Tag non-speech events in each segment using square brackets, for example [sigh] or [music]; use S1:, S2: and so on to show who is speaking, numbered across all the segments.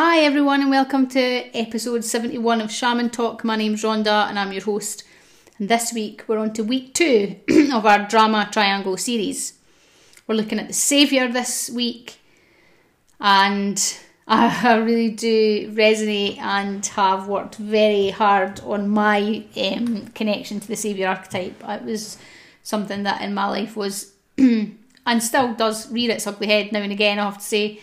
S1: Hi, everyone, and welcome to episode 71 of Shaman Talk. My name's Rhonda, and I'm your host. And this week, we're on to week two [clears throat] of our drama triangle series. We're looking at the Saviour this week, and [laughs] I really do resonate and have worked very hard on my um, connection to the Saviour archetype. It was something that in my life was, [clears throat] and still does rear its ugly head now and again, I have to say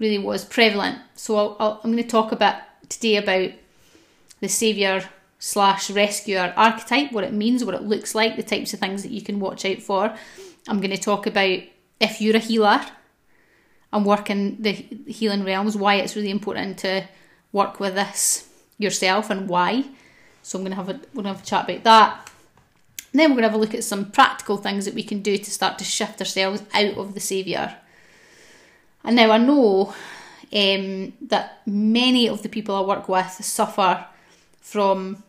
S1: really was prevalent. So I'll, I'm going to talk a bit today about the saviour slash rescuer archetype, what it means, what it looks like, the types of things that you can watch out for. I'm going to talk about if you're a healer and work in the healing realms, why it's really important to work with this yourself and why. So I'm going to have a we're going to have a chat about that. And then we're going to have a look at some practical things that we can do to start to shift ourselves out of the saviour and now I know um, that many of the people I work with suffer from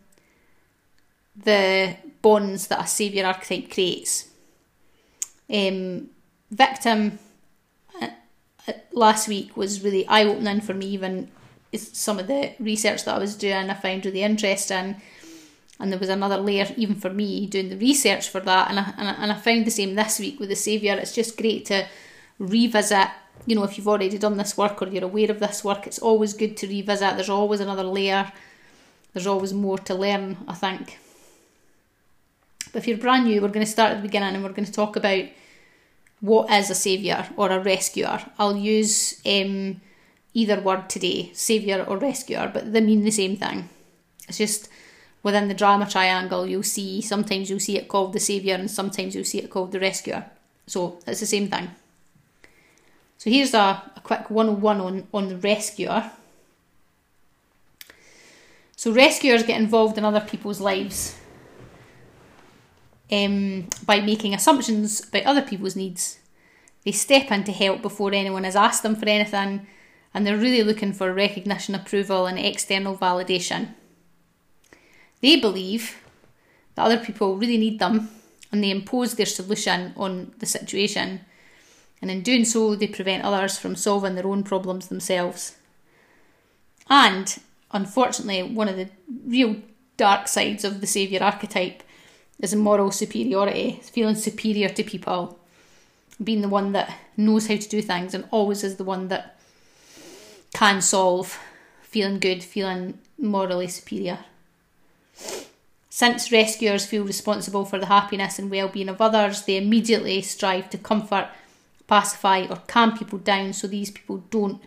S1: the bonds that a saviour archetype creates. Um, victim uh, uh, last week was really eye opening for me, even some of the research that I was doing, I found really interesting. And there was another layer, even for me, doing the research for that. And I, and I, and I found the same this week with the Saviour. It's just great to revisit you know, if you've already done this work or you're aware of this work, it's always good to revisit. There's always another layer, there's always more to learn, I think. But if you're brand new, we're going to start at the beginning and we're going to talk about what is a saviour or a rescuer. I'll use um, either word today, saviour or rescuer, but they mean the same thing. It's just within the drama triangle, you'll see sometimes you'll see it called the saviour and sometimes you'll see it called the rescuer. So it's the same thing. So here's a, a quick 101 on, on the rescuer. So rescuers get involved in other people's lives um, by making assumptions about other people's needs. They step in to help before anyone has asked them for anything, and they're really looking for recognition, approval, and external validation. They believe that other people really need them, and they impose their solution on the situation and in doing so, they prevent others from solving their own problems themselves. And, unfortunately, one of the real dark sides of the saviour archetype is a moral superiority, feeling superior to people, being the one that knows how to do things and always is the one that can solve, feeling good, feeling morally superior. Since rescuers feel responsible for the happiness and well being of others, they immediately strive to comfort pacify or calm people down so these people don't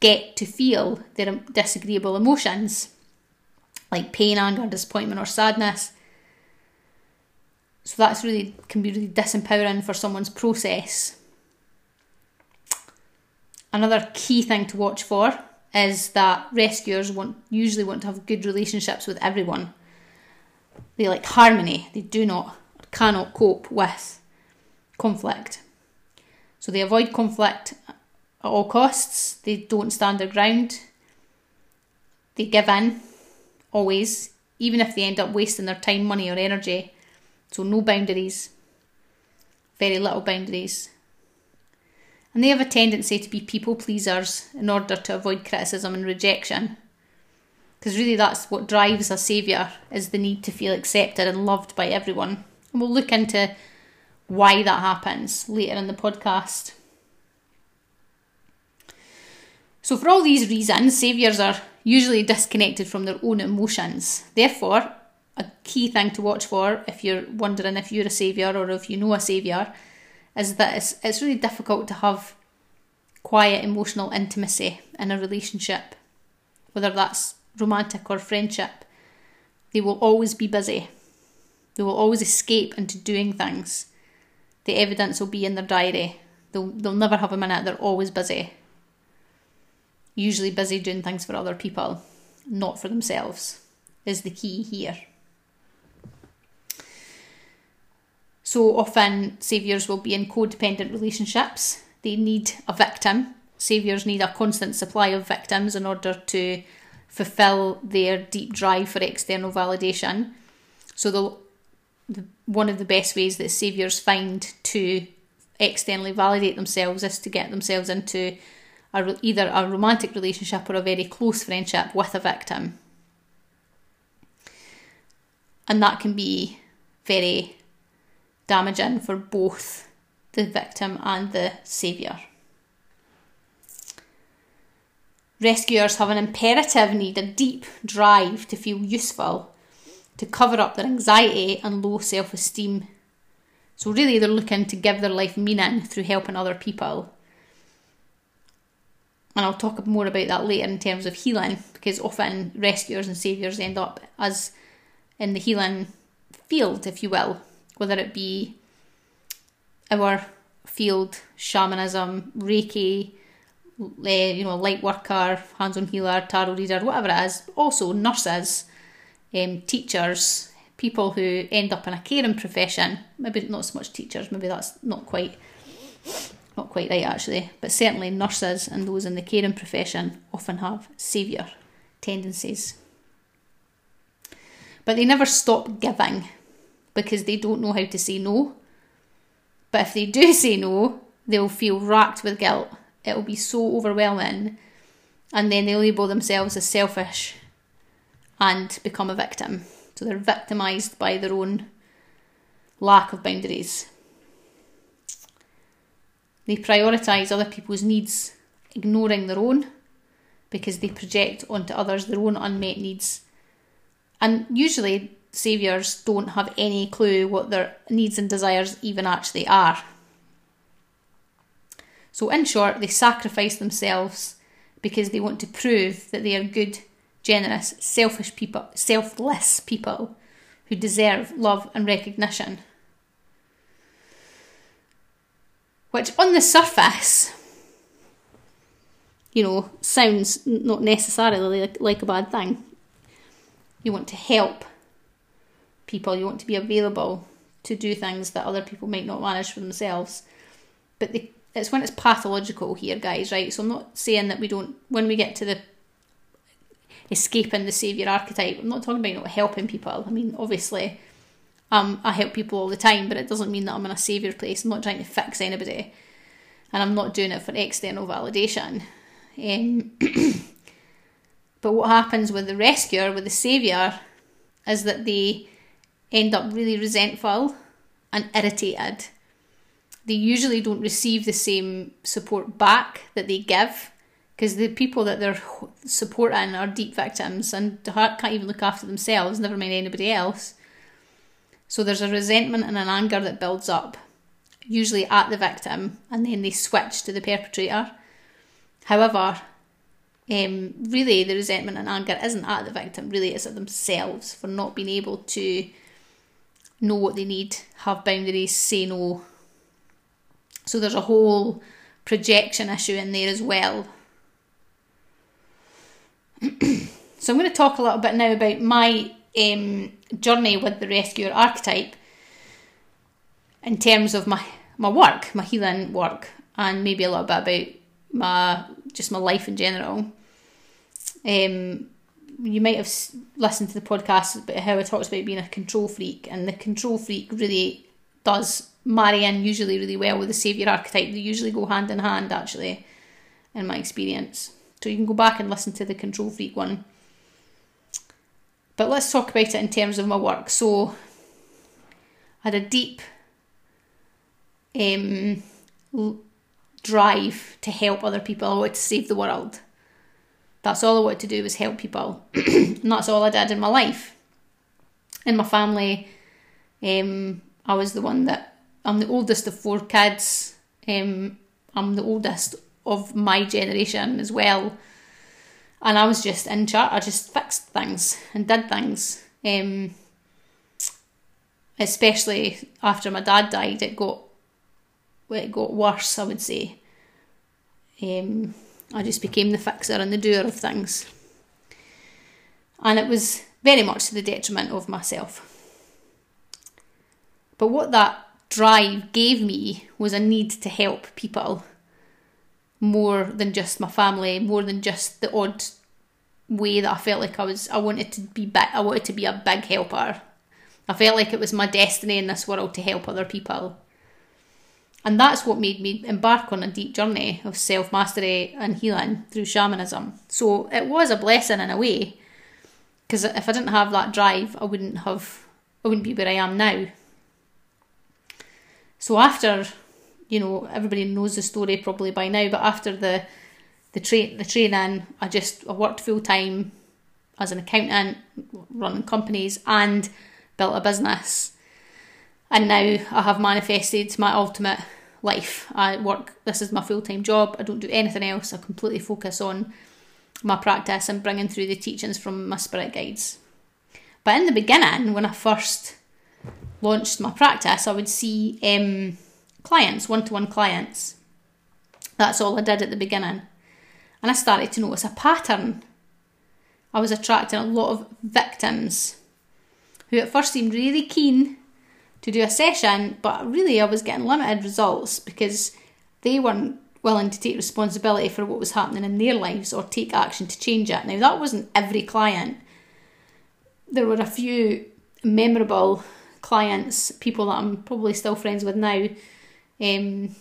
S1: get to feel their disagreeable emotions like pain, anger, disappointment, or sadness. So that's really can be really disempowering for someone's process. Another key thing to watch for is that rescuers want usually want to have good relationships with everyone. They like harmony. They do not cannot cope with conflict. So they avoid conflict at all costs, they don't stand their ground, they give in always, even if they end up wasting their time, money, or energy. So no boundaries, very little boundaries. And they have a tendency to be people pleasers in order to avoid criticism and rejection. Because really, that's what drives a saviour is the need to feel accepted and loved by everyone. And we'll look into why that happens later in the podcast. So, for all these reasons, saviours are usually disconnected from their own emotions. Therefore, a key thing to watch for if you're wondering if you're a saviour or if you know a saviour is that it's, it's really difficult to have quiet emotional intimacy in a relationship, whether that's romantic or friendship. They will always be busy. They will always escape into doing things the evidence will be in their diary. They'll, they'll never have a minute, they're always busy. Usually busy doing things for other people, not for themselves, is the key here. So often, saviours will be in codependent relationships. They need a victim. Saviours need a constant supply of victims in order to fulfill their deep drive for external validation. So they'll the, one of the best ways that saviours find to externally validate themselves is to get themselves into a, either a romantic relationship or a very close friendship with a victim. And that can be very damaging for both the victim and the saviour. Rescuers have an imperative need, a deep drive to feel useful, to cover up their anxiety and low self esteem. So, really, they're looking to give their life meaning through helping other people. And I'll talk more about that later in terms of healing, because often rescuers and saviours end up as in the healing field, if you will, whether it be our field, shamanism, Reiki, uh, you know, light worker, hands-on healer, tarot reader, whatever it is. Also nurses, um, teachers, people who end up in a caring profession. Maybe not so much teachers. Maybe that's not quite not quite right actually. But certainly nurses and those in the caring profession often have saviour tendencies. But they never stop giving because they don't know how to say no. But if they do [laughs] say no, they'll feel racked with guilt. It'll be so overwhelming. And then they label themselves as selfish and become a victim. So they're victimised by their own lack of boundaries. They prioritise other people's needs, ignoring their own, because they project onto others their own unmet needs. And usually saviours don't have any clue what their needs and desires even actually are. So, in short, they sacrifice themselves because they want to prove that they are good, generous, selfish people, selfless people who deserve love and recognition. Which, on the surface, you know, sounds not necessarily like, like a bad thing. You want to help people, you want to be available to do things that other people might not manage for themselves. But it's when it's pathological here, guys, right? So I'm not saying that we don't, when we get to the escaping the saviour archetype, I'm not talking about not helping people. I mean, obviously, um, I help people all the time, but it doesn't mean that I'm in a saviour place. I'm not trying to fix anybody, and I'm not doing it for external validation. Um, [clears throat] but what happens with the rescuer, with the saviour, is that they end up really resentful and irritated. They usually don't receive the same support back that they give because the people that they're supporting are deep victims and can't even look after themselves, never mind anybody else. So there's a resentment and an anger that builds up, usually at the victim, and then they switch to the perpetrator. However, um, really the resentment and anger isn't at the victim, really it's at themselves for not being able to know what they need, have boundaries, say no. So there's a whole projection issue in there as well. [clears throat] so I'm going to talk a little bit now about my um, journey with the rescuer archetype in terms of my my work, my healing work, and maybe a little bit about my just my life in general. Um, you might have listened to the podcast about how it talks about being a control freak, and the control freak really does marry in usually really well with the savior archetype. They usually go hand in hand, actually, in my experience. So you can go back and listen to the control freak one. But let's talk about it in terms of my work. So I had a deep um, drive to help other people. I wanted to save the world. That's all I wanted to do was help people. [clears throat] and that's all I did in my life. In my family, um, I was the one that I'm the oldest of four kids. Um, I'm the oldest of my generation as well. And I was just in charge. I just fixed things and did things. Um, especially after my dad died, it got it got worse. I would say. Um, I just became the fixer and the doer of things. And it was very much to the detriment of myself. But what that drive gave me was a need to help people more than just my family, more than just the odd way that I felt like I was I wanted to be big, I wanted to be a big helper. I felt like it was my destiny in this world to help other people. And that's what made me embark on a deep journey of self mastery and healing through shamanism. So it was a blessing in a way, because if I didn't have that drive, I wouldn't have, I wouldn't be where I am now. So after, you know, everybody knows the story probably by now, but after the the train the training, I just I worked full time as an accountant, running companies, and built a business. And now I have manifested my ultimate life. I work, this is my full time job. I don't do anything else. I completely focus on my practice and bringing through the teachings from my spirit guides. But in the beginning, when I first launched my practice, I would see um, clients, one to one clients. That's all I did at the beginning. And I started to notice a pattern. I was attracting a lot of victims who at first seemed really keen to do a session, but really I was getting limited results because they weren't willing to take responsibility for what was happening in their lives or take action to change it. Now, that wasn't every client. There were a few memorable clients, people that I'm probably still friends with now, um,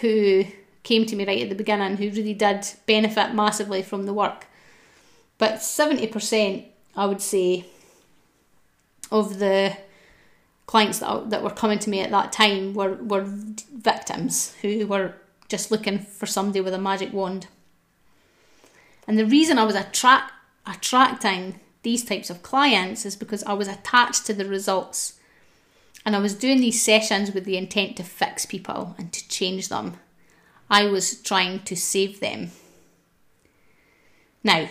S1: who came to me right at the beginning, who really did benefit massively from the work. But 70%, I would say, of the clients that, that were coming to me at that time were, were victims who were just looking for somebody with a magic wand. And the reason I was attract, attracting these types of clients is because I was attached to the results. And I was doing these sessions with the intent to fix people and to change them. I was trying to save them. Now,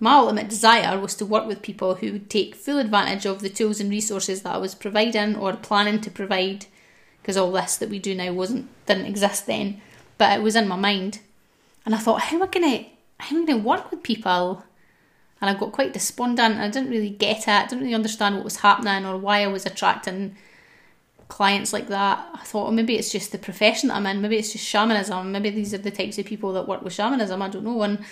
S1: my ultimate desire was to work with people who would take full advantage of the tools and resources that I was providing or planning to provide, because all this that we do now wasn't didn't exist then, but it was in my mind. And I thought, how am I gonna how am I gonna work with people? And I got quite despondent. I didn't really get it. I didn't really understand what was happening or why I was attracting clients like that. I thought, oh, maybe it's just the profession that I'm in. Maybe it's just shamanism. Maybe these are the types of people that work with shamanism. I don't know. And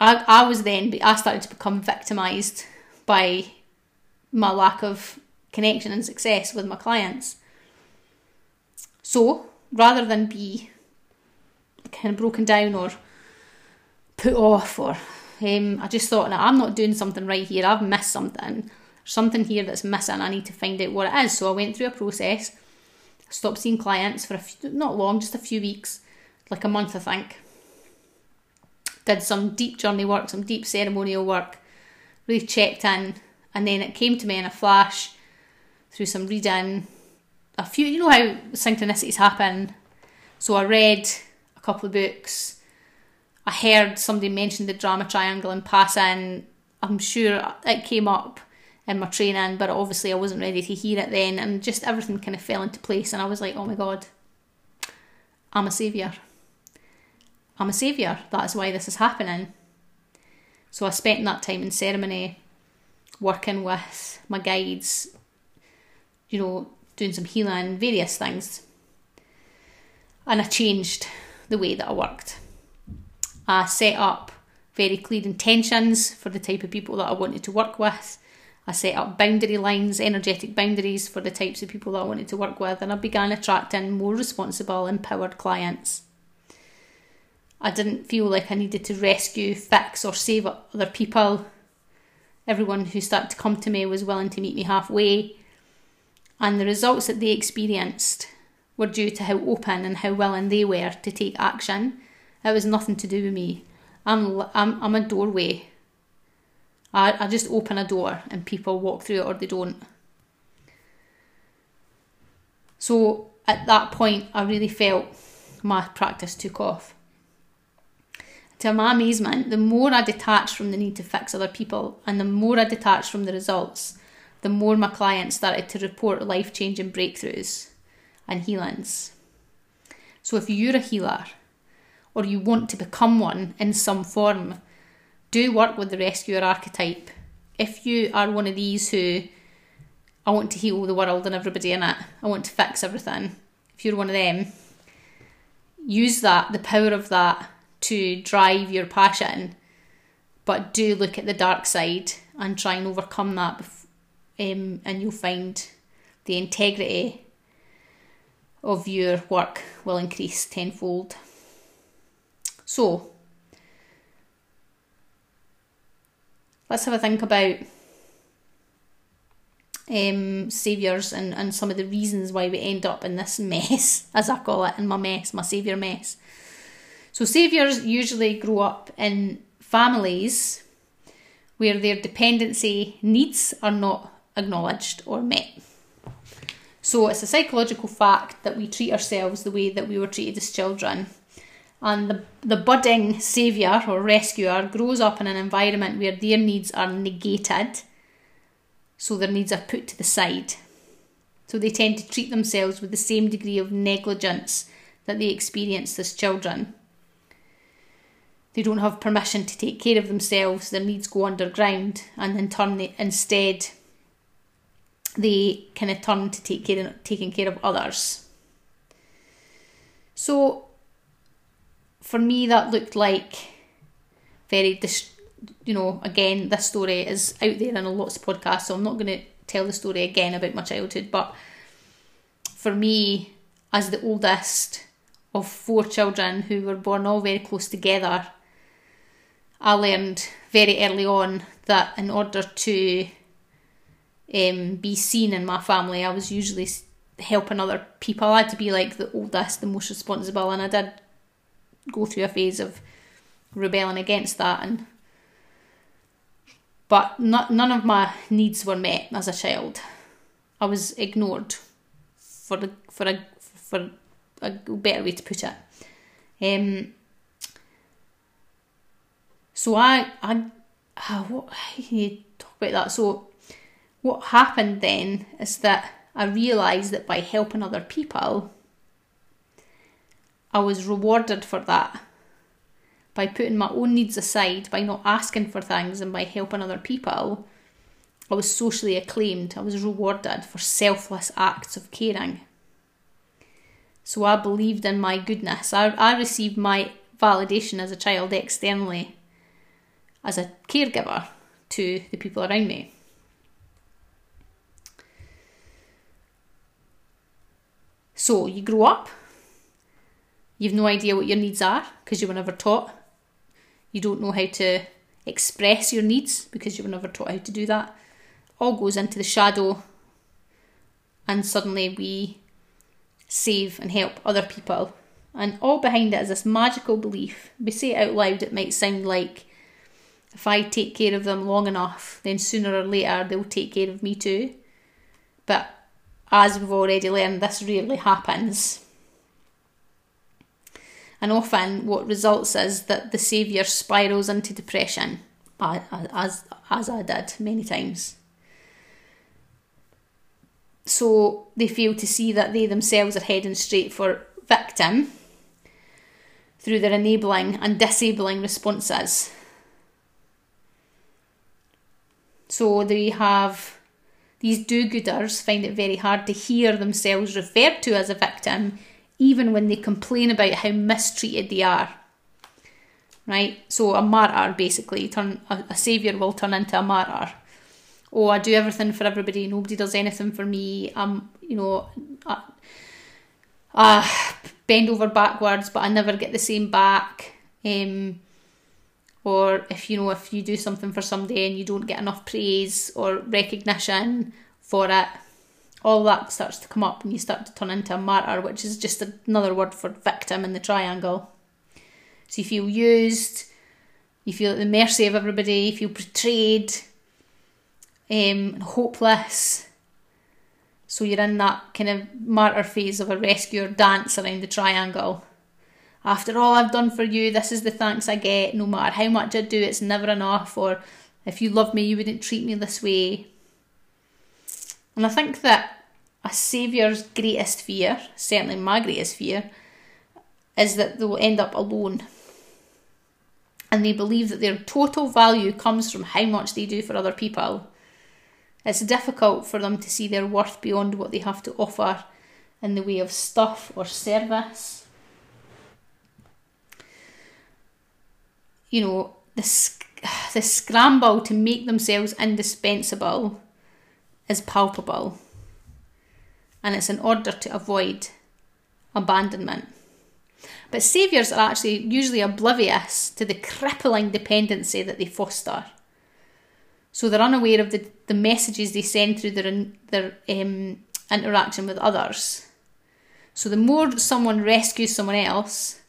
S1: I, I was then, I started to become victimised by my lack of connection and success with my clients. So rather than be kind of broken down or put off, or um, I just thought, I'm not doing something right here. I've missed something. There's something here that's missing. I need to find out what it is. So I went through a process. stopped seeing clients for a few, not long, just a few weeks, like a month, I think did some deep journey work, some deep ceremonial work, really checked in, and then it came to me in a flash through some reading. A few, you know how synchronicities happen. So I read a couple of books. I heard somebody mention the drama triangle in passing. I'm sure it came up in my training, but obviously I wasn't ready to hear it then, and just everything kind of fell into place. And I was like, oh my god, I'm a saviour. I'm a saviour. That is why this is happening. So I spent that time in ceremony working with my guides, you know, doing some healing, various things. And I changed the way that I worked. I set up very clear intentions for the type of people that I wanted to work with. I set up boundary lines, energetic boundaries for the types of people that I wanted to work with, and I began attracting more responsible, empowered clients. I didn't feel like I needed to rescue, fix, or save other people. Everyone who started to come to me was willing to meet me halfway, and the results that they experienced were due to how open and how willing they were to take action. It was nothing to do with me. I'm, I'm, I'm a doorway. I, I just open a door and people walk through it or they don't. So at that point, I really felt my practice took off to my amazement, the more I detached from the need to fix other people and the more I detached from the results, the more my clients started to report life changing breakthroughs and healings. So if you're a healer or you want to become one in some form, do work with the rescuer archetype. If you are one of these who I want to heal the world and everybody in it, I want to fix everything. If you're one of them, use that, the power of that to drive your passion, but do look at the dark side and try and overcome that, um, and you'll find the integrity of your work will increase tenfold. So, let's have a think about um, saviours and, and some of the reasons why we end up in this [laughs] mess, as I call it, in my mess, my saviour mess. So, saviours usually grow up in families where their dependency needs are not acknowledged or met. So, it's a psychological fact that we treat ourselves the way that we were treated as children. And the, the budding saviour or rescuer grows up in an environment where their needs are negated so their needs are put to the side. So they tend to treat themselves with the same degree of negligence that they experienced as children. They don't have permission to take care of themselves, their needs go underground, and in turn, they, instead, they kind of turn to take care taking care of others. So, for me, that looked like very dis- you know, again, this story is out there in a lots of podcasts, so I'm not going to tell the story again about my childhood. But for me, as the oldest of four children who were born all very close together, I learned very early on that in order to um, be seen in my family, I was usually helping other people. I had to be like the oldest, the most responsible, and I did go through a phase of rebelling against that and but not, none of my needs were met as a child. I was ignored, for a, for a for a better way to put it. Um, so I I uh, what [laughs] you talk about that. So what happened then is that I realised that by helping other people, I was rewarded for that by putting my own needs aside, by not asking for things, and by helping other people, I was socially acclaimed. I was rewarded for selfless acts of caring. So I believed in my goodness. I, I received my validation as a child externally as a caregiver to the people around me. So you grow up, you've no idea what your needs are because you were never taught you don't know how to express your needs because you were never taught how to do that. All goes into the shadow, and suddenly we save and help other people. And all behind it is this magical belief. We say it out loud, it might sound like if I take care of them long enough, then sooner or later they'll take care of me too. But as we've already learned, this rarely happens. And often, what results is that the saviour spirals into depression, as, as I did many times. So they fail to see that they themselves are heading straight for victim through their enabling and disabling responses. So they have these do gooders find it very hard to hear themselves referred to as a victim even when they complain about how mistreated they are. Right? So a martyr basically, turn a, a saviour will turn into a martyr. Oh, I do everything for everybody, nobody does anything for me. I'm, you know, I, I bend over backwards, but I never get the same back. Um, or if you know if you do something for somebody and you don't get enough praise or recognition for it, all that starts to come up and you start to turn into a martyr, which is just another word for victim in the triangle. So you feel used, you feel at the mercy of everybody, you feel betrayed, um, hopeless. So you're in that kind of martyr phase of a rescuer dance around the triangle. After all I've done for you, this is the thanks I get. No matter how much I do, it's never enough. Or if you love me, you wouldn't treat me this way. And I think that a saviour's greatest fear, certainly my greatest fear, is that they will end up alone. And they believe that their total value comes from how much they do for other people. It's difficult for them to see their worth beyond what they have to offer in the way of stuff or service. You know, the, [sighs] the scramble to make themselves indispensable is palpable, and it's in order to avoid abandonment. But saviours are actually usually oblivious to the crippling dependency that they foster. So they're unaware of the, the messages they send through their, their um, interaction with others. So the more someone rescues someone else,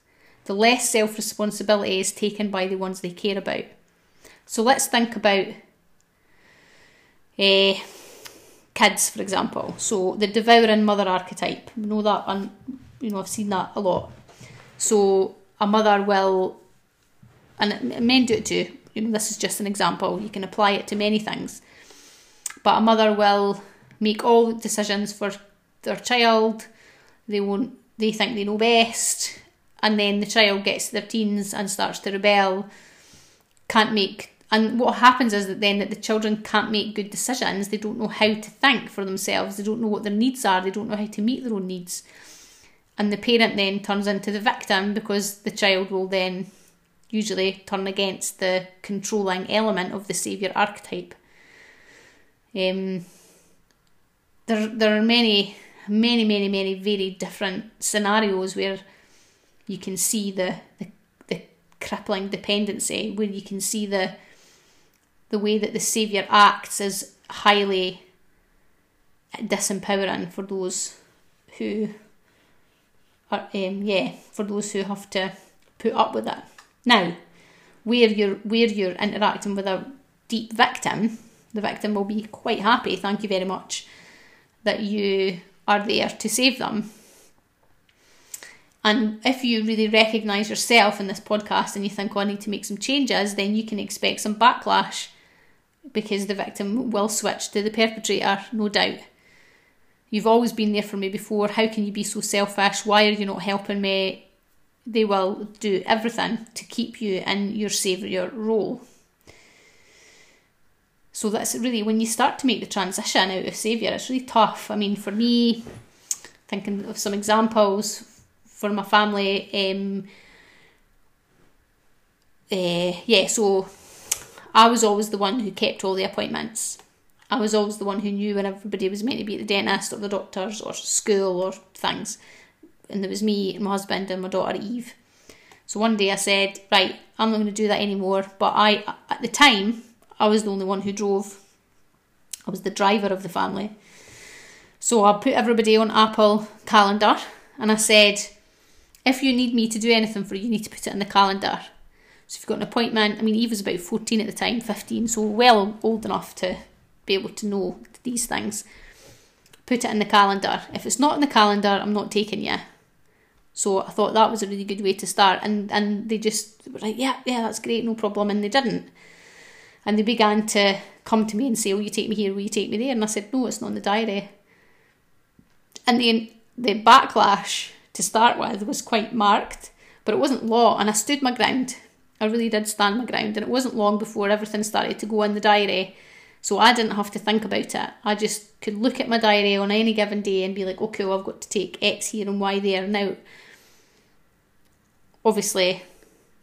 S1: the less self responsibility is taken by the ones they care about. So let's think about uh, kids, for example. So the devouring mother archetype. We know that, and you know I've seen that a lot. So a mother will, and men do it too. You know, this is just an example. You can apply it to many things. But a mother will make all decisions for their child. They won't. They think they know best, and then the child gets to their teens and starts to rebel. Can't make and what happens is that then that the children can't make good decisions. They don't know how to think for themselves. They don't know what their needs are. They don't know how to meet their own needs. And the parent then turns into the victim because the child will then usually turn against the controlling element of the saviour archetype. Um, there, there are many, many, many, many very different scenarios where you can see the, the, the crippling dependency, where you can see the the way that the saviour acts is highly disempowering for those who are, um, yeah, for those who have to put up with it. Now, where you're where you're interacting with a deep victim, the victim will be quite happy. Thank you very much that you are there to save them. And if you really recognise yourself in this podcast and you think, oh, I need to make some changes, then you can expect some backlash because the victim will switch to the perpetrator, no doubt. You've always been there for me before. How can you be so selfish? Why are you not helping me? They will do everything to keep you in your saviour role. So that's really when you start to make the transition out of saviour, it's really tough. I mean, for me, thinking of some examples for my family, um, uh, yeah, so I was always the one who kept all the appointments. I was always the one who knew when everybody was meant to be at the dentist or the doctors or school or things. And there was me and my husband and my daughter Eve. So one day I said, right, I'm not going to do that anymore. But I, at the time, I was the only one who drove. I was the driver of the family. So I put everybody on Apple Calendar and I said, if you need me to do anything for you, you need to put it in the calendar. So if you've got an appointment, I mean, Eve was about 14 at the time, 15, so well old enough to be able to know these things. Put it in the calendar. If it's not in the calendar, I'm not taking you. So I thought that was a really good way to start. And, and they just were like, yeah, yeah, that's great, no problem. And they didn't. And they began to come to me and say, oh, you take me here, will you take me there? And I said, no, it's not in the diary. And the, the backlash to start with was quite marked, but it wasn't law. And I stood my ground I really did stand my ground, and it wasn't long before everything started to go in the diary. So I didn't have to think about it. I just could look at my diary on any given day and be like, okay, well, I've got to take X here and Y there. Now, obviously,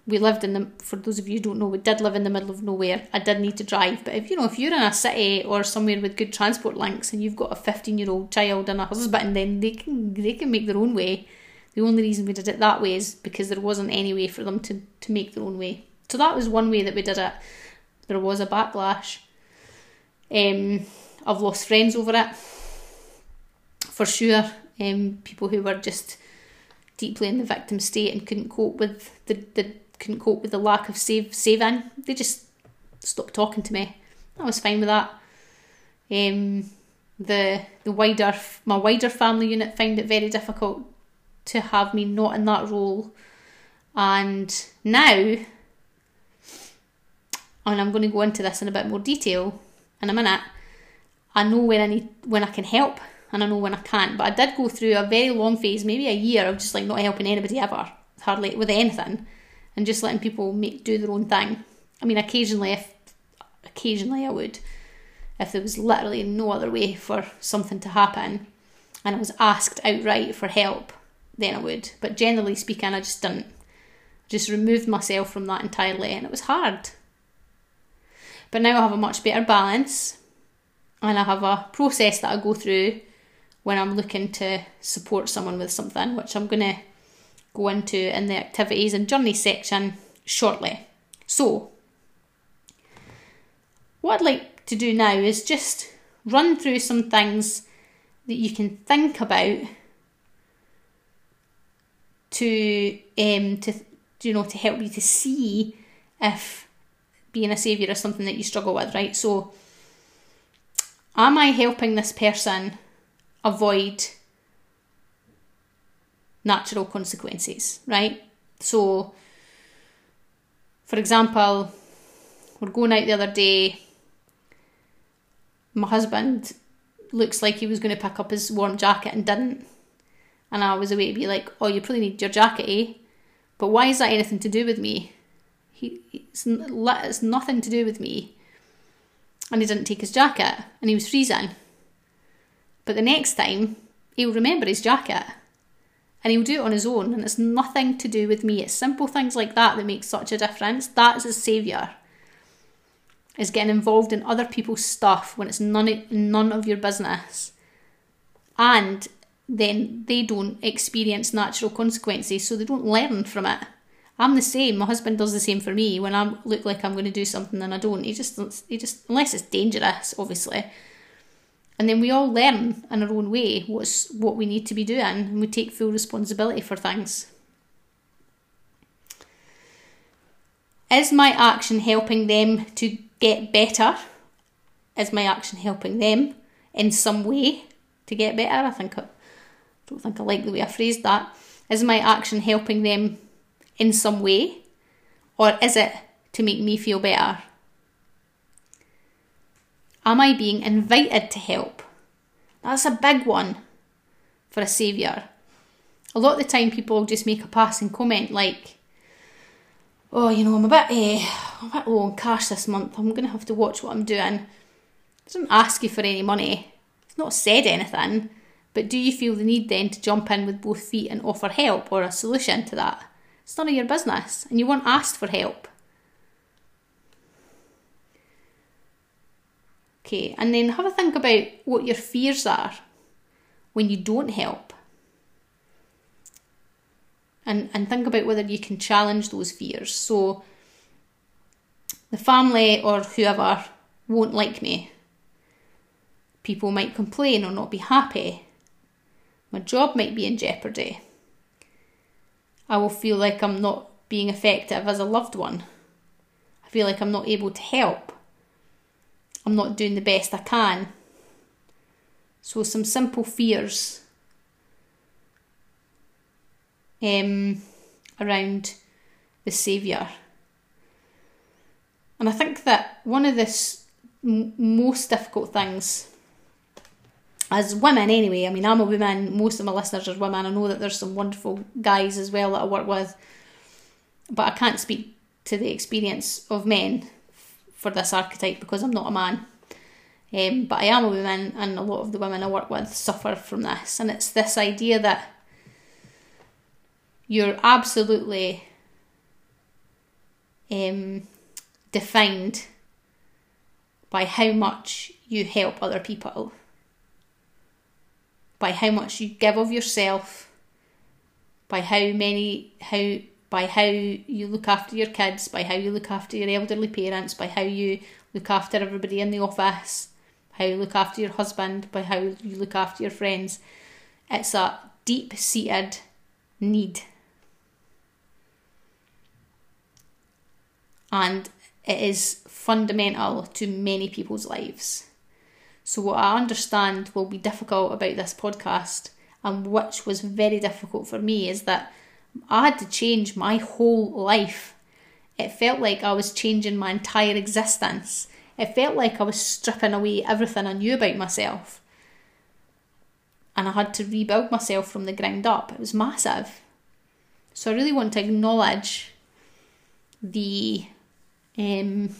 S1: we lived in the, for those of you who don't know, we did live in the middle of nowhere. I did need to drive. But if, you know, if you're in a city or somewhere with good transport links and you've got a 15 year old child and a husband, then they can, they can make their own way. The only reason we did it that way is because there wasn't any way for them to, to make their own way. So that was one way that we did it. There was a backlash. Um, I've lost friends over it, for sure. Um, people who were just deeply in the victim state and couldn't cope with the, the couldn't cope with the lack of save saving. They just stopped talking to me. I was fine with that. Um, the the wider my wider family unit found it very difficult to have me not in that role. And now, and I'm going to go into this in a bit more detail in a minute. I know when I need when I can help and I know when I can't. But I did go through a very long phase, maybe a year of just like not helping anybody ever, hardly with anything, and just letting people make do their own thing. I mean, occasionally, if occasionally I would, if there was literally no other way for something to happen, and I was asked outright for help, then I would. But generally speaking, I just didn't. Just removed myself from that entirely, and it was hard. But now I have a much better balance, and I have a process that I go through when I'm looking to support someone with something, which I'm going to go into in the activities and journey section shortly. So, what I'd like to do now is just run through some things that you can think about to um to you know to help you to see if being a saviour is something that you struggle with, right? So am I helping this person avoid natural consequences, right? So for example, we're going out the other day, my husband looks like he was going to pick up his warm jacket and didn't. And I was away to be like, oh, you probably need your jacket, eh? But why is that anything to do with me? He, it's, it's nothing to do with me. And he didn't take his jacket and he was freezing. But the next time, he'll remember his jacket and he'll do it on his own and it's nothing to do with me. It's simple things like that that make such a difference. That's a saviour is getting involved in other people's stuff when it's none none of your business. And then they don't experience natural consequences, so they don't learn from it. I'm the same. My husband does the same for me. When I look like I'm going to do something and I don't, he just he just unless it's dangerous, obviously. And then we all learn in our own way what's what we need to be doing, and we take full responsibility for things. Is my action helping them to get better? Is my action helping them in some way to get better? I think don't think I like the way I phrased that. Is my action helping them in some way? Or is it to make me feel better? Am I being invited to help? That's a big one for a saviour. A lot of the time, people just make a passing comment like, oh, you know, I'm a bit, eh, I'm a bit low on cash this month. I'm going to have to watch what I'm doing. It doesn't ask you for any money. It's not said anything. But do you feel the need then to jump in with both feet and offer help or a solution to that? It's none of your business, and you weren't asked for help. Okay, and then have a think about what your fears are when you don't help and, and think about whether you can challenge those fears. So, the family or whoever won't like me. People might complain or not be happy. My job might be in jeopardy. I will feel like I'm not being effective as a loved one. I feel like I'm not able to help. I'm not doing the best I can. So, some simple fears um, around the Saviour. And I think that one of the most difficult things, as women anyway, I mean, I'm a woman, most of my listeners are women. I know that there's some wonderful guys as well that I work with, but I can't speak to the experience of men for this archetype because I'm not a man. Um, but I am a woman, and a lot of the women I work with suffer from this. And it's this idea that you're absolutely um, defined by how much you help other people, by how much you give of yourself, by how many how by how you look after your kids, by how you look after your elderly parents, by how you look after everybody in the office, how you look after your husband, by how you look after your friends. It's a deep seated need and it is fundamental to many people's lives. So, what I understand will be difficult about this podcast, and which was very difficult for me, is that I had to change my whole life. It felt like I was changing my entire existence. It felt like I was stripping away everything I knew about myself. And I had to rebuild myself from the ground up. It was massive. So I really want to acknowledge the um,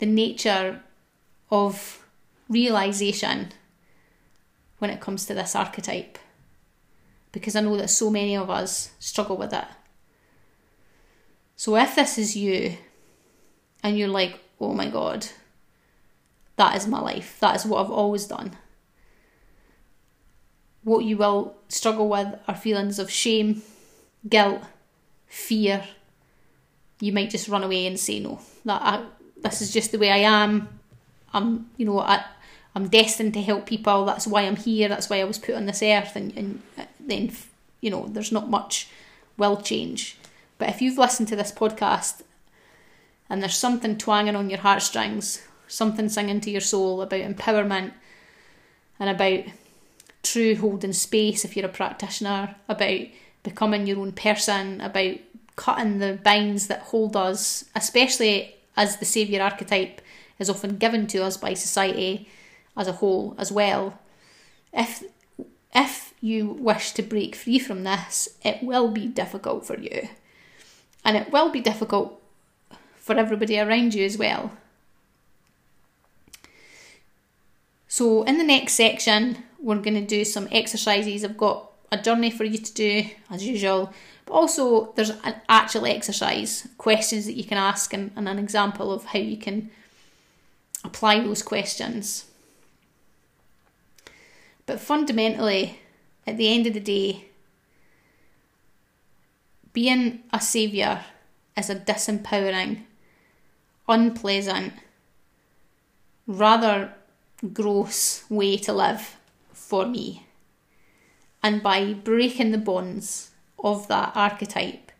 S1: the nature of realization when it comes to this archetype because I know that so many of us struggle with it. So if this is you and you're like, oh my god, that is my life, that is what I've always done, what you will struggle with are feelings of shame, guilt, fear. You might just run away and say no. That I, this is just the way I am. I'm, you know, I, I'm destined to help people. That's why I'm here. That's why I was put on this earth. And, and uh, then, you know, there's not much will change. But if you've listened to this podcast and there's something twanging on your heartstrings, something singing to your soul about empowerment and about true holding space if you're a practitioner, about becoming your own person, about cutting the binds that hold us, especially as the saviour archetype is often given to us by society as a whole as well. If if you wish to break free from this, it will be difficult for you. And it will be difficult for everybody around you as well. So, in the next section, we're going to do some exercises. I've got a journey for you to do, as usual, but also there's an actual exercise, questions that you can ask, and, and an example of how you can apply those questions. But fundamentally, at the end of the day, being a saviour is a disempowering, unpleasant, rather gross way to live for me. And by breaking the bonds of that archetype,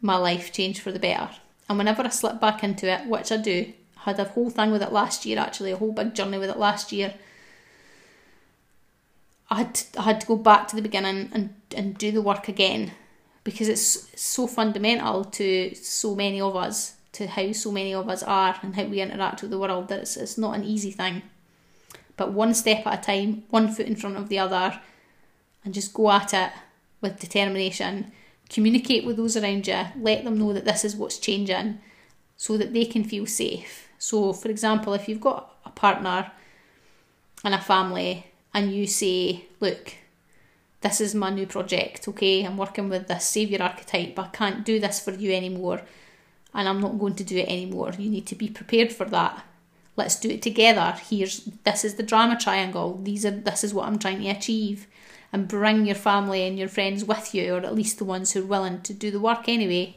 S1: my life changed for the better. And whenever I slip back into it, which I do, I had a whole thing with it last year actually, a whole big journey with it last year I had to, I had to go back to the beginning and, and do the work again because it's so fundamental to so many of us, to how so many of us are and how we interact with the world that it's, it's not an easy thing. But one step at a time, one foot in front of the other, and just go at it with determination. Communicate with those around you, let them know that this is what's changing so that they can feel safe. So, for example, if you've got a partner and a family and you say, look, this is my new project, okay? I'm working with this saviour archetype. But I can't do this for you anymore, and I'm not going to do it anymore. You need to be prepared for that. Let's do it together. Here's this is the drama triangle. These are this is what I'm trying to achieve. And bring your family and your friends with you, or at least the ones who are willing to do the work anyway.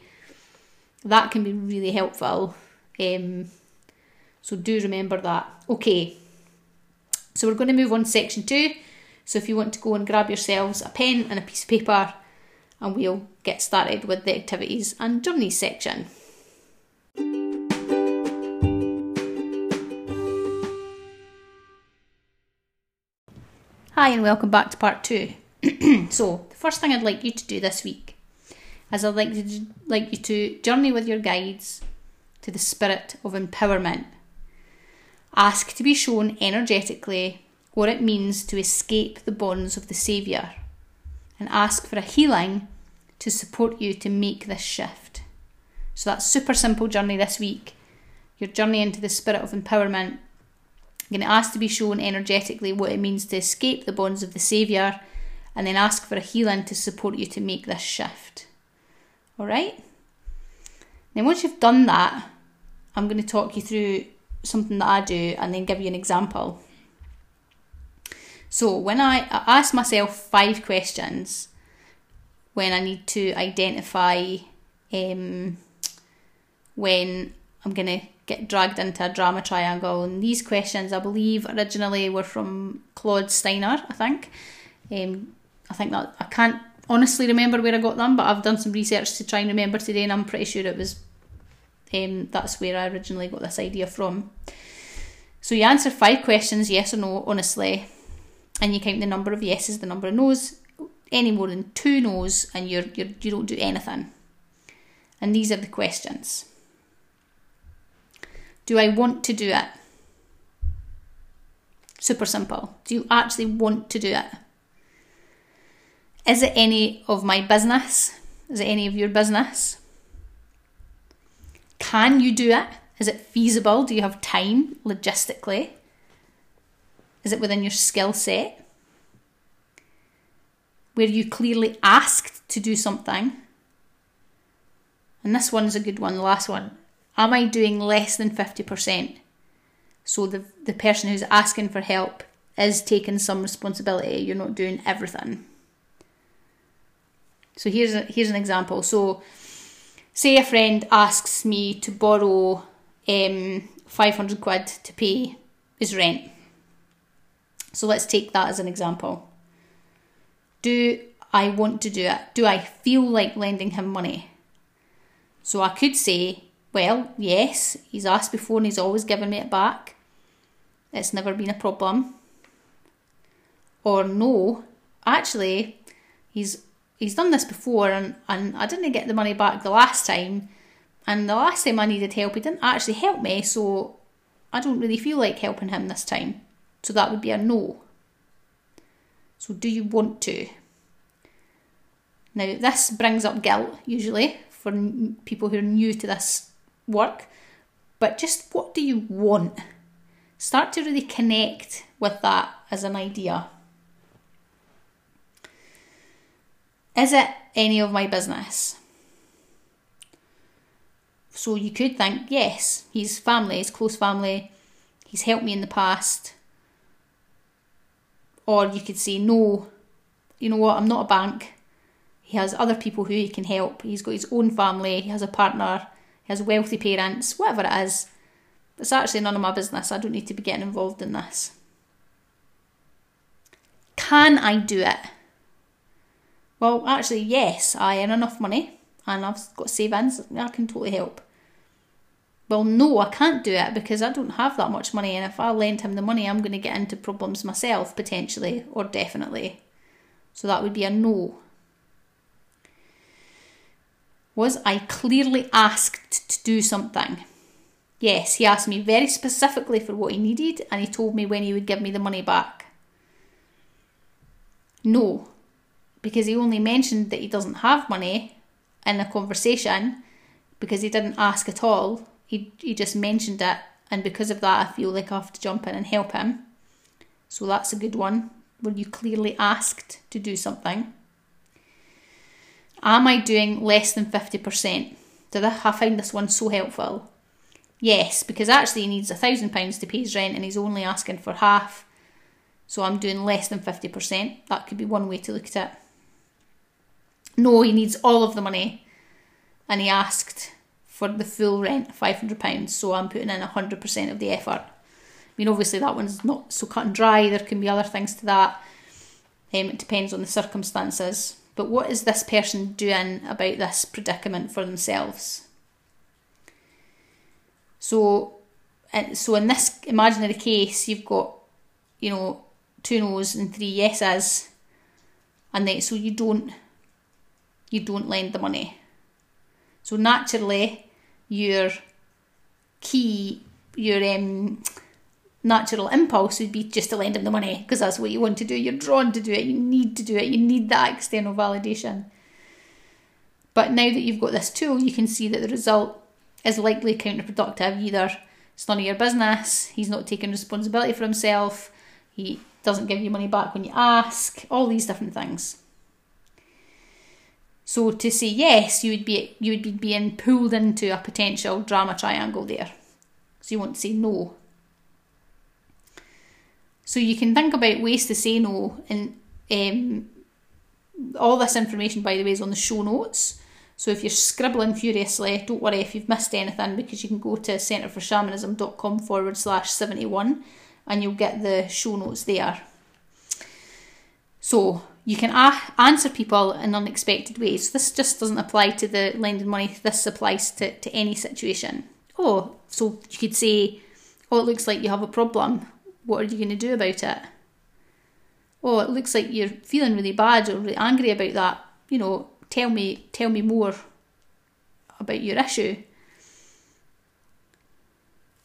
S1: That can be really helpful. Um, so do remember that. Okay, so we're going to move on to section two. So if you want to go and grab yourselves a pen and a piece of paper, and we'll get started with the activities and journeys section. Hi, and welcome back to part two. [clears throat] so, the first thing I'd like you to do this week is I'd like, to, like you to journey with your guides to the spirit of empowerment Ask to be shown energetically what it means to escape the bonds of the Saviour and ask for a healing to support you to make this shift. So that's super simple journey this week. Your journey into the spirit of empowerment. You're going to ask to be shown energetically what it means to escape the bonds of the Saviour and then ask for a healing to support you to make this shift. Alright? Then once you've done that, I'm going to talk you through something that I do and then give you an example. So when I, I ask myself five questions when I need to identify um, when I'm going to get dragged into a drama triangle. And these questions, I believe, originally were from Claude Steiner, I think. Um, I think that I can't honestly remember where I got them, but I've done some research to try and remember today, and I'm pretty sure it was um, that's where I originally got this idea from. So you answer five questions, yes or no, honestly, and you count the number of yeses, the number of no's. Any more than two no's, and you're, you're you don't do anything. And these are the questions. Do I want to do it? Super simple. Do you actually want to do it? Is it any of my business? Is it any of your business? Can you do it? Is it feasible? Do you have time logistically? Is it within your skill set? Where you clearly asked to do something? And this one is a good one, the last one. Am I doing less than 50%? So the, the person who's asking for help is taking some responsibility. You're not doing everything. So here's a, here's an example. So say a friend asks me to borrow um, 500 quid to pay his rent. So let's take that as an example. Do I want to do it? Do I feel like lending him money? So I could say, well, yes, he's asked before and he's always given me it back. It's never been a problem. Or no, actually, he's he's done this before and, and I didn't get the money back the last time. And the last time I needed help, he didn't actually help me, so I don't really feel like helping him this time. So that would be a no. So, do you want to? Now, this brings up guilt usually for people who are new to this work, but just what do you want? Start to really connect with that as an idea. Is it any of my business? So you could think, yes, he's family, he's close family, he's helped me in the past. Or you could say, no, you know what, I'm not a bank. He has other people who he can help. He's got his own family, he has a partner, he has wealthy parents, whatever it is. It's actually none of my business. I don't need to be getting involved in this. Can I do it? Well, actually, yes, I earn enough money and I've got savings, I can totally help. Well, no, I can't do it because I don't have that much money, and if I lend him the money, I'm going to get into problems myself, potentially, or definitely. So that would be a no. Was I clearly asked to do something? Yes, he asked me very specifically for what he needed, and he told me when he would give me the money back. No, because he only mentioned that he doesn't have money in a conversation because he didn't ask at all. He, he just mentioned it, and because of that, I feel like I have to jump in and help him. So that's a good one where you clearly asked to do something. Am I doing less than 50%? Did I find this one so helpful? Yes, because actually he needs a thousand pounds to pay his rent and he's only asking for half. So I'm doing less than 50%. That could be one way to look at it. No, he needs all of the money. And he asked for the full rent, £500. So I'm putting in 100% of the effort. I mean, obviously, that one's not so cut and dry. There can be other things to that. Um, it depends on the circumstances. But what is this person doing about this predicament for themselves? So, so in this imaginary case, you've got, you know, two no's and three yeses, and then so you don't you don't lend the money. So naturally, your key, your um, natural impulse would be just to lend him the money because that's what you want to do. You're drawn to do it. You need to do it. You need that external validation. But now that you've got this tool, you can see that the result is likely counterproductive. Either it's none of your business, he's not taking responsibility for himself, he doesn't give you money back when you ask, all these different things. So to say yes, you would be you would be being pulled into a potential drama triangle there. So you want to say no. So you can think about ways to say no, and um, all this information, by the way, is on the show notes. So if you're scribbling furiously, don't worry if you've missed anything because you can go to centreforshamanism.com forward slash 71 and you'll get the show notes there. So you can a- answer people in unexpected ways. This just doesn't apply to the lending money, this applies to, to any situation. Oh, so you could say, Oh, it looks like you have a problem. What are you going to do about it? Oh, it looks like you're feeling really bad or really angry about that. You know, tell me tell me more about your issue.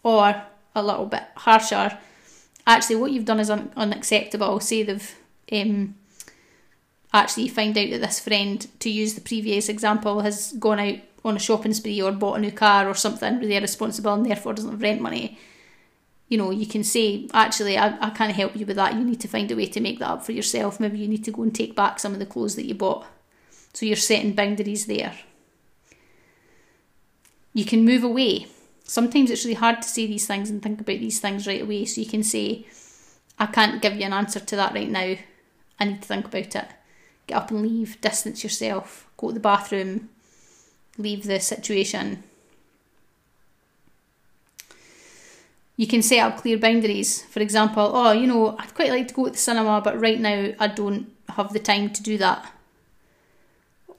S1: Or a little bit harsher, actually what you've done is un- unacceptable. Say they've um, actually find out that this friend, to use the previous example, has gone out on a shopping spree or bought a new car or something really irresponsible and therefore doesn't have rent money. You know, you can say, actually, I, I can't help you with that. You need to find a way to make that up for yourself. Maybe you need to go and take back some of the clothes that you bought. So you're setting boundaries there. You can move away. Sometimes it's really hard to say these things and think about these things right away. So you can say, I can't give you an answer to that right now. I need to think about it. Get up and leave, distance yourself, go to the bathroom, leave the situation. You can set up clear boundaries. For example, oh, you know, I'd quite like to go to the cinema, but right now I don't have the time to do that.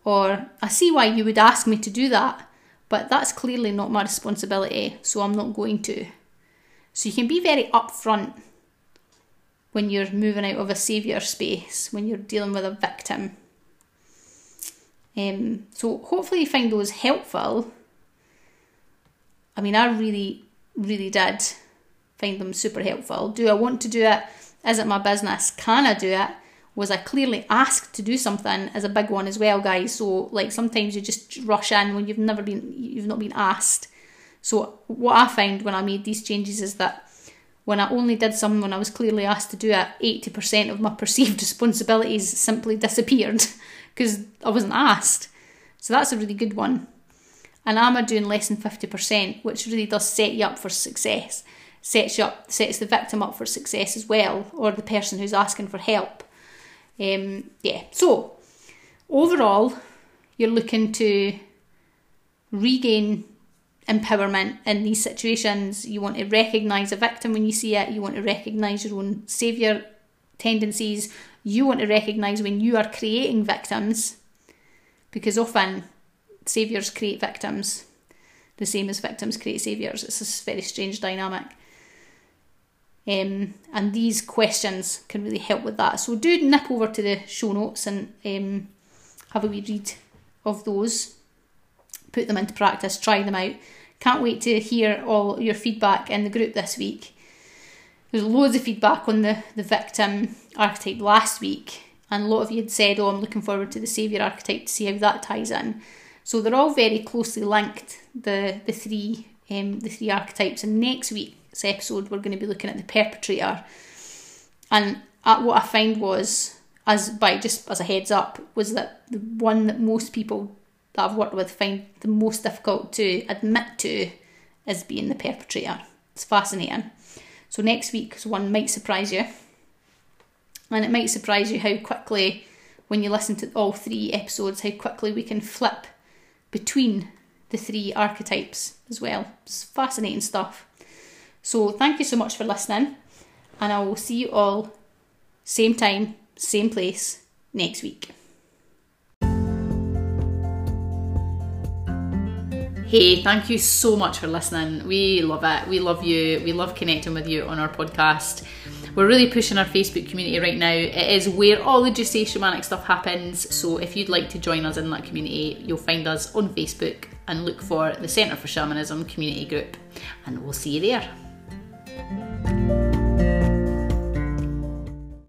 S1: Or I see why you would ask me to do that, but that's clearly not my responsibility, so I'm not going to. So you can be very upfront when you're moving out of a saviour space, when you're dealing with a victim. Um, so hopefully you find those helpful. I mean, I really, really did find them super helpful. Do I want to do it? Is it my business? Can I do it? Was I clearly asked to do something is a big one as well, guys. So like sometimes you just rush in when you've never been you've not been asked. So what I found when I made these changes is that when I only did something when I was clearly asked to do it, 80% of my perceived [laughs] responsibilities simply disappeared [laughs] because I wasn't asked. So that's a really good one. And I'm doing less than 50%, which really does set you up for success. Sets you up, sets the victim up for success as well, or the person who's asking for help. Um, yeah, so overall, you're looking to regain empowerment in these situations. You want to recognise a victim when you see it, you want to recognise your own saviour tendencies, you want to recognise when you are creating victims, because often saviours create victims the same as victims create saviours. It's this very strange dynamic. Um, and these questions can really help with that. So do nip over to the show notes and um, have a wee read of those, put them into practice, try them out. Can't wait to hear all your feedback in the group this week. There's loads of feedback on the, the victim archetype last week, and a lot of you had said, Oh, I'm looking forward to the saviour archetype to see how that ties in. So they're all very closely linked, the, the three um, the three archetypes. And next week's episode, we're going to be looking at the perpetrator. And uh, what I find was, as by just as a heads up, was that the one that most people that I've worked with find the most difficult to admit to is being the perpetrator. It's fascinating. So next week's one might surprise you. And it might surprise you how quickly, when you listen to all three episodes, how quickly we can flip between the three archetypes as well. It's fascinating stuff. So thank you so much for listening, and I will see you all same time, same place next week. Hey, thank you so much for listening. We love it. We love you. We love connecting with you on our podcast. We're really pushing our Facebook community right now. It is where all the Say Shamanic stuff happens. So if you'd like to join us in that community, you'll find us on Facebook and look for the Centre for Shamanism community group. And we'll see you there.